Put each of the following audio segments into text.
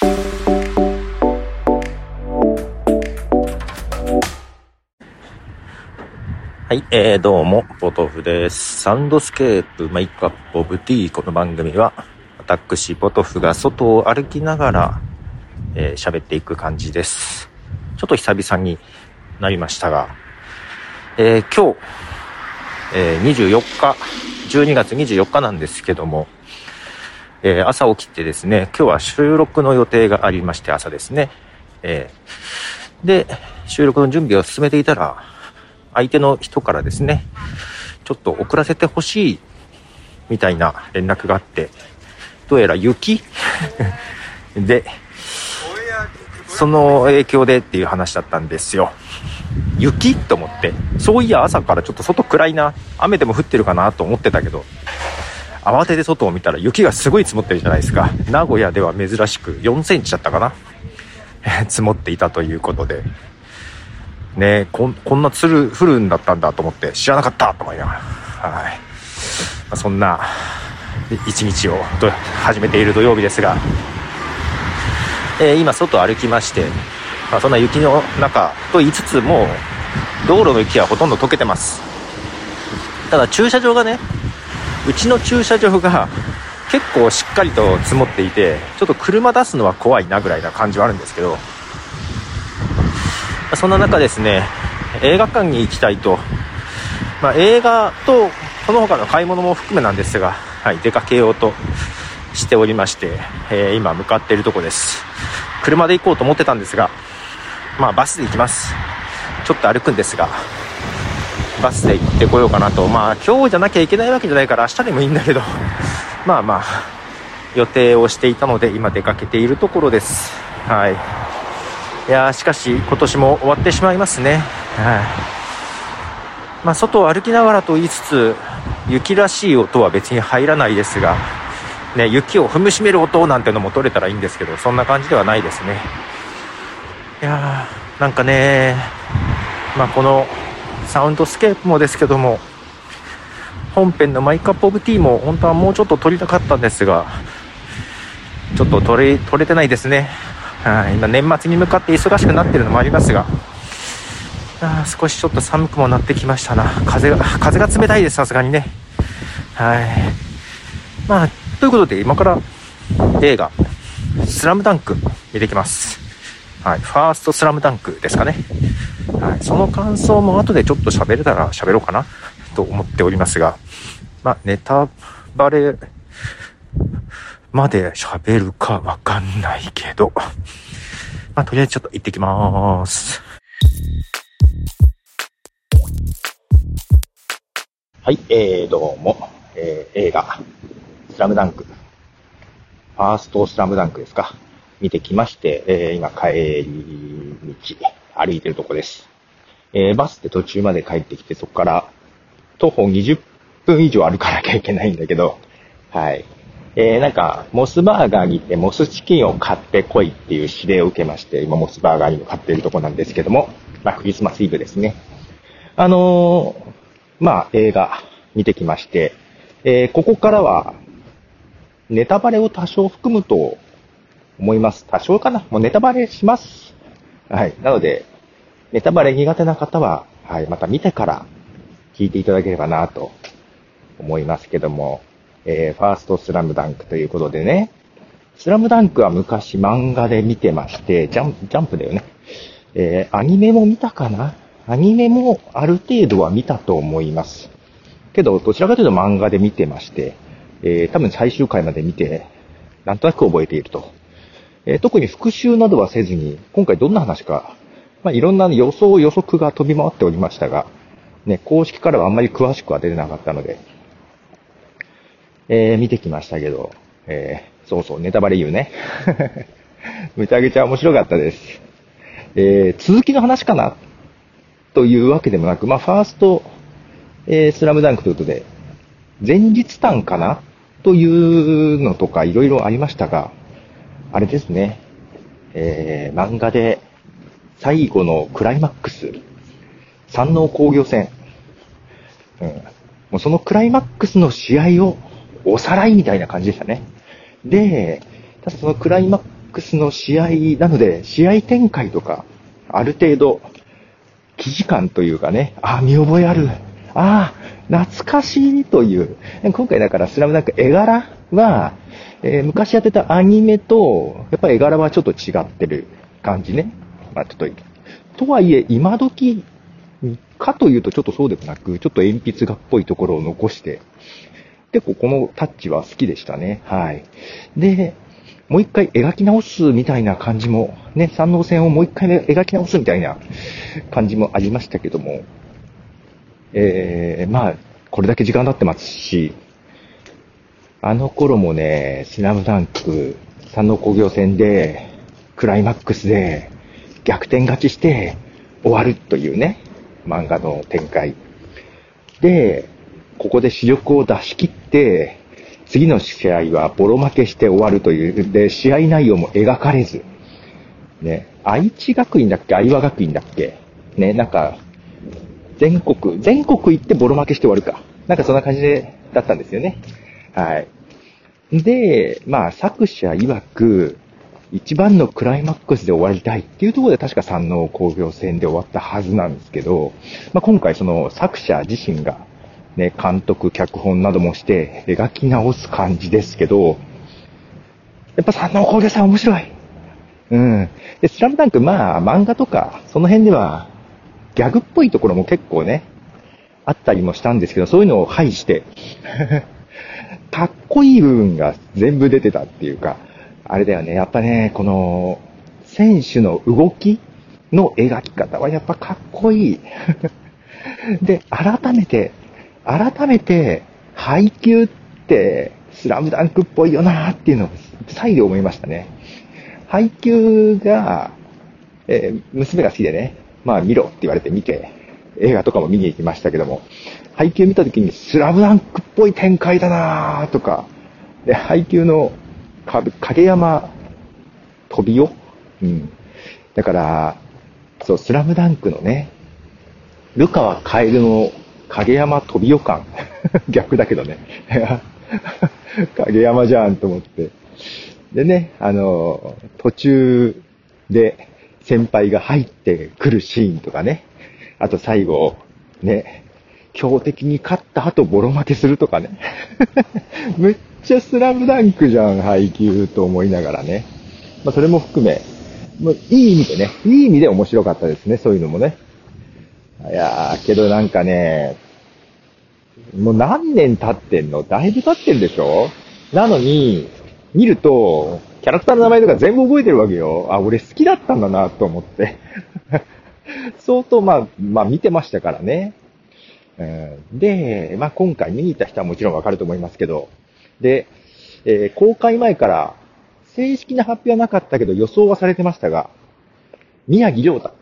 はい、えー、どうも、ポトフです。サウンドスケープ My Cup of Tea この番組は、私、ポトフが外を歩きながら、えー、喋っていく感じです。ちょっと久々になりましたが、えー、今日、えー、24日、12月24日なんですけども、えー、朝起きてですね、今日は収録の予定がありまして、朝ですね。えー、で、収録の準備を進めていたら、相手の人からですね、ちょっと遅らせてほしいみたいな連絡があって、どうやら雪？で、その影響でっていう話だったんですよ。雪？と思って。そういや朝からちょっと外暗いな。雨でも降ってるかなと思ってたけど、慌てて外を見たら雪がすごい積もってるじゃないですか。名古屋では珍しく4センチだったかな。積もっていたということで、ねここんなつる降るんだったんだと思って知らなかったと思いながら、はい。まあ、そんな一日を始めている土曜日ですが、えー、今外歩きまして、まあ、そんな雪の中と言いつつも道路の雪はほとんど溶けてますただ駐車場がねうちの駐車場が結構しっかりと積もっていてちょっと車出すのは怖いなぐらいな感じはあるんですけどそんな中ですね、映画館に行きたいと、まあ、映画とその他の買い物も含めなんですが、はい、出かけようとしておりまして、えー、今向かっているとこです。車で行こうと思ってたんですが、まあバスで行きます。ちょっと歩くんですが、バスで行ってこようかなと。まあ今日じゃなきゃいけないわけじゃないから明日でもいいんだけど、まあまあ、予定をしていたので今出かけているところです。はい。いやしかし今年も終わってしまいますね。はい。まあ、外を歩きながらと言いつつ、雪らしい音は別に入らないですが、ね、雪を踏みしめる音なんてのも取れたらいいんですけど、そんな感じではないですね。いやー、なんかね、まあ、このサウンドスケープもですけども、本編の My Cup of Tea も本当はもうちょっと録りたかったんですが、ちょっと録れ、録れてないですね。はい、今年末に向かって忙しくなってるのもありますが、あ少しちょっと寒くもなってきましたな。風が、風が冷たいです、さすがにね。はい。まあ、ということで今から映画、スラムダンク見てきます。はい。ファーストスラムダンクですかね。はい。その感想も後でちょっと喋れたら喋ろうかなと思っておりますが、まあ、ネタバレまで喋るかわかんないけど、まあ、とりあえずちょっと行ってきまーす。はい、えー、どうも、えー、映画、スラムダンク、ファーストスラムダンクですか、見てきまして、えー、今帰り道、歩いてるとこです。えー、バスで途中まで帰ってきて、そこから徒歩20分以上歩かなきゃいけないんだけど、はい。えー、なんか、モスバーガーに行ってモスチキンを買ってこいっていう指令を受けまして、今モスバーガーにも買っているとこなんですけども、まあクリスマスイブですね。あのー、まあ映画見てきまして、えー、ここからは、ネタバレを多少含むと思います。多少かなもうネタバレします。はい。なので、ネタバレ苦手な方は、はい、また見てから聞いていただければなと思いますけども、えー、ファーストスラムダンクということでね、スラムダンクは昔漫画で見てまして、ジャンジャンプだよね。えー、アニメも見たかなアニメもある程度は見たと思います。けど、どちらかというと漫画で見てまして、えー、多分最終回まで見て、なんとなく覚えていると。え、特に復習などはせずに、今回どんな話か、まあ、いろんな予想予測が飛び回っておりましたが、ね、公式からはあんまり詳しくは出てなかったので、えー、見てきましたけど、えー、そうそう、ネタバレ言うね。めちゃくちゃ面白かったです。えー、続きの話かな？というわけでもなく、まあ、ファースト、えー、スラムダンクということで、前日談かな？というのとかいろいろありましたが、あれですね、えー、漫画で最後のクライマックス、山王工業戦、うん、もうそのクライマックスの試合をおさらいみたいな感じでしたね。で、ただそのクライマックスの試合なので、試合展開とか、ある程度、記事感というかね、あ、見覚えある。あ懐かしいという。今回だからスラムダンク絵柄は、えー、昔やってたアニメと、やっぱり絵柄はちょっと違ってる感じね。まあちょっと、とはいえ、今時かというとちょっとそうでもなく、ちょっと鉛筆画っぽいところを残して、結構このタッチは好きでしたね。はい。で、もう一回描き直すみたいな感じも、ね、三能線をもう一回描き直すみたいな感じもありましたけども、えー、まあ、これだけ時間経ってますし、あの頃もね、スラムダンク、三能工業戦で、クライマックスで逆転勝ちして終わるというね、漫画の展開。で、ここで主力を出し切って、次の試合はボロ負けして終わるという、で、試合内容も描かれず、ね、愛知学院だっけ？愛和学院だっけ？ね、なんか、全国、全国行ってボロ負けして終わるか。なんかそんな感じで、だったんですよね。はい。で、まあ、作者曰く、一番のクライマックスで終わりたいっていうところで確か山王工業戦で終わったはずなんですけど、まあ、今回その作者自身がね、監督、脚本などもして描き直す感じですけど、やっぱ山王工業戦面白い。うん。で、スラムダンク、まあ、漫画とか、その辺では、ギャグっぽいところも結構ね、あったりもしたんですけど、そういうのを排して、かっこいい部分が全部出てたっていうか、あれだよね、やっぱね、この、選手の動きの描き方はやっぱかっこいい。で、改めて、改めて、配球って、スラムダンクっぽいよなっていうのを再度思いましたね。配球が、えー、娘が好きでね、まあ見ろって言われて見て、映画とかも見に行きましたけども、配球見た時にスラムダンクっぽい展開だなとか、で、配球の影山飛びようん。だから、そう、スラムダンクのね、ルカはカエルの影山飛びよ感。逆だけどね。影山じゃんと思って。でね、あの、途中で先輩が入ってくるシーンとかね。あと最後、ね、強敵に勝った後ボロ負けするとかね。めっちゃスラムダンクじゃん、配球と思いながらね。まあそれも含め、もういい意味でね、いい意味で面白かったですね、そういうのもね。いやー、けどなんかね、もう何年経ってんの？だいぶ経ってるでしょ？なのに、見ると、キャラクターの名前とか全部覚えてるわけよ。あ、俺好きだったんだなと思って。相当まあ、まあ見てましたからね。で、まあ今回見に行った人はもちろんわかると思いますけど、で、えー、公開前から正式な発表はなかったけど予想はされてましたが、宮城亮太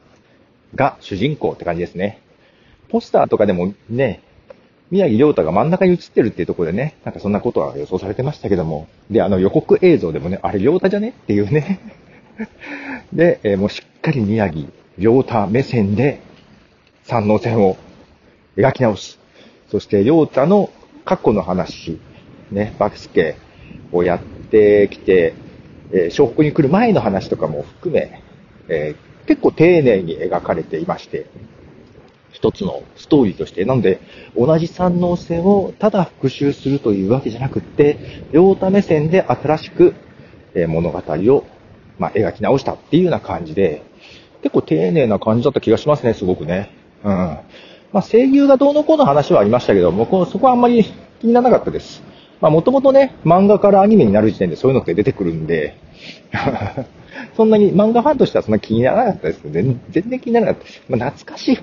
が主人公って感じですね。ポスターとかでもね、宮城亮太が真ん中に映ってるっていうところでね、なんかそんなことは予想されてましたけども、で、あの予告映像でもね、あれ亮太じゃねっていうね。で、えー、もうしっかり宮城亮太目線で三能線を描き直す。そして亮太の過去の話、ね、バスケをやってきて、えー、湘北に来る前の話とかも含め、えー、結構丁寧に描かれていまして、一つのストーリーとして、なので、同じ三能線をただ復習するというわけじゃなくって、両太目線で新しく、え物語を、まあ、描き直したっていうような感じで、結構丁寧な感じだった気がしますね、すごくね。うん。まあ、声優がどうのこうの話はありましたけど、僕そこはあんまり気にならなかったです。まあ、もともとね、漫画からアニメになる時点でそういうのって出てくるんで、そんなに漫画ファンとしてはそんな気にならなかったです。全然気にならなかったです。まあ、懐かしい。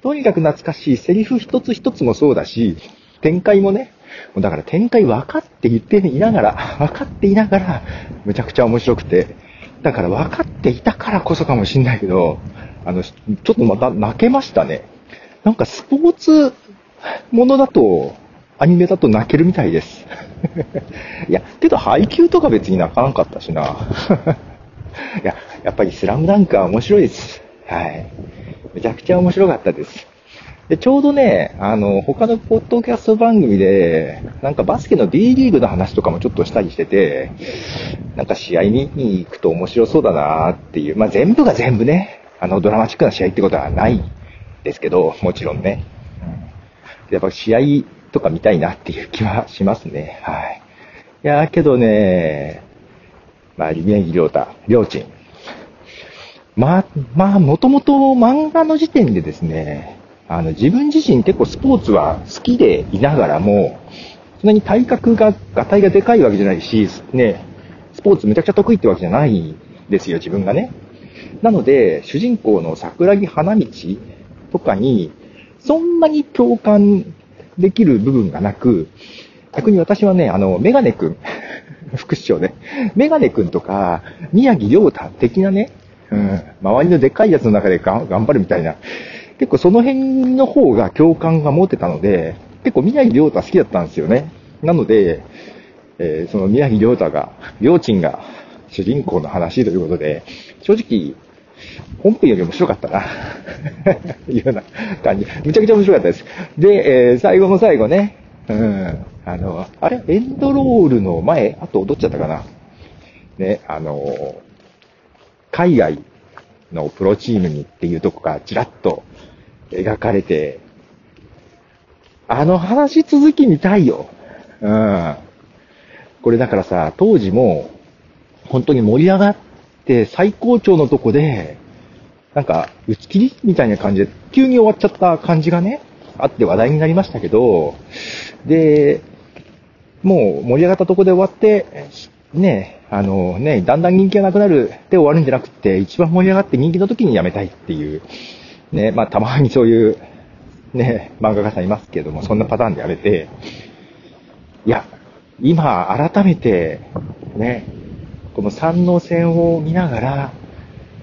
とにかく懐かしい。セリフ一つ一つもそうだし、展開もね、だから展開分かって言っていながら、分かっていながら、むちゃくちゃ面白くて、だから分かっていたからこそかもしんないけど、あの、ちょっとまた泣けましたね。なんかスポーツものだと、アニメだと泣けるみたいです。いや、けど配給とか別に泣かなかったしな。いや、やっぱりスラムダンクは面白いです。はい。めちゃくちゃ面白かったです。で、ちょうどね、あの、他のポッドキャスト番組で、なんかバスケの B リーグの話とかもちょっとしたりしてて、なんか試合見に行くと面白そうだなっていう、まあ全部が全部ね、あの、ドラマチックな試合ってことはないですけど、もちろんね。やっぱ試合とか見たいなっていう気はしますね。はい。いやーけどね、まあ、宮城亮太、両親。まあ、まあ、もともと漫画の時点でですね、あの、自分自身結構スポーツは好きでいながらも、そんなに体格が、がたいがでかいわけじゃないし、ね、スポーツめちゃくちゃ得意ってわけじゃないんですよ、自分がね。なので、主人公の桜木花道とかに、そんなに共感できる部分がなく、逆に私はね、あの、メガネくん、副市長ね、メガネくんとか、宮城亮太的なね、うん、周りのでっかいやつの中で頑張るみたいな、結構その辺の方が共感が持てたので、結構宮城亮太好きだったんですよね。なので、えー、その宮城亮太が、両親が主人公の話ということで、正直、本編より面白かったな いうような感じ。むちゃくちゃ面白かったです。で、えー、最後の最後ね、うん、あの、あれ？エンドロールの前、あと踊っちゃったかな。ね、あの、海外のプロチームにっていうとこがちらっと描かれて、あの話続き見たいよ。うん。これだからさ、当時も、本当に盛り上がって最高潮のとこで、なんか、打ち切りみたいな感じで、急に終わっちゃった感じがね、あって話題になりましたけど、で、もう盛り上がったとこで終わって、ね、あのね、だんだん人気がなくなるで終わるんじゃなくて、一番盛り上がって人気の時にやめたいっていう、ね、まあたまにそういう、ね、漫画家さんいますけども、そんなパターンでやめて、いや、今改めて、ね、この三能戦を見ながら、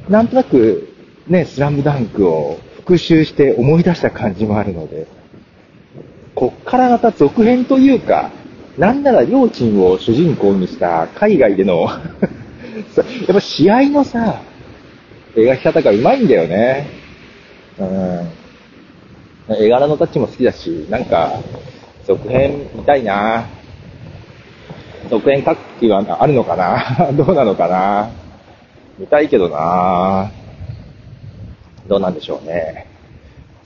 なんとなく、ね、スラムダンクを復習して思い出した感じもあるので、こっからまた続編というか、なんなら両チームを主人公にした海外での やっぱ試合のさ、描き方がうまいんだよね。うん。絵柄のタッチも好きだし、なんか、続編見たいな続編書く気はあるのかな？どうなのかな？見たいけどなどうなんでしょうね。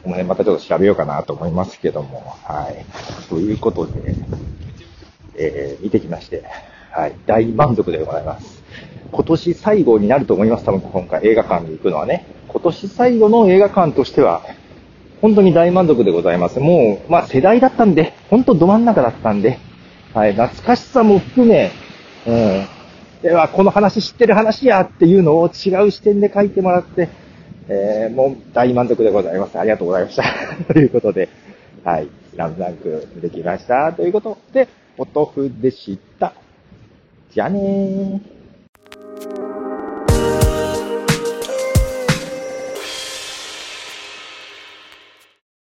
この辺またちょっと調べようかなと思いますけども、はい。ということで、えー、見てきまして、はい、大満足でございます。今年最後になると思います、多分今回映画館に行くのはね。今年最後の映画館としては、本当に大満足でございます。もう、まあ世代だったんで、本当ど真ん中だったんで、はい、懐かしさも含め、うん、では、この話知ってる話やっていうのを違う視点で書いてもらって、えー、もう大満足でございます。ありがとうございました。ということで、はい、スラムダンクできました。ということで、ポトフでした。じゃあねー。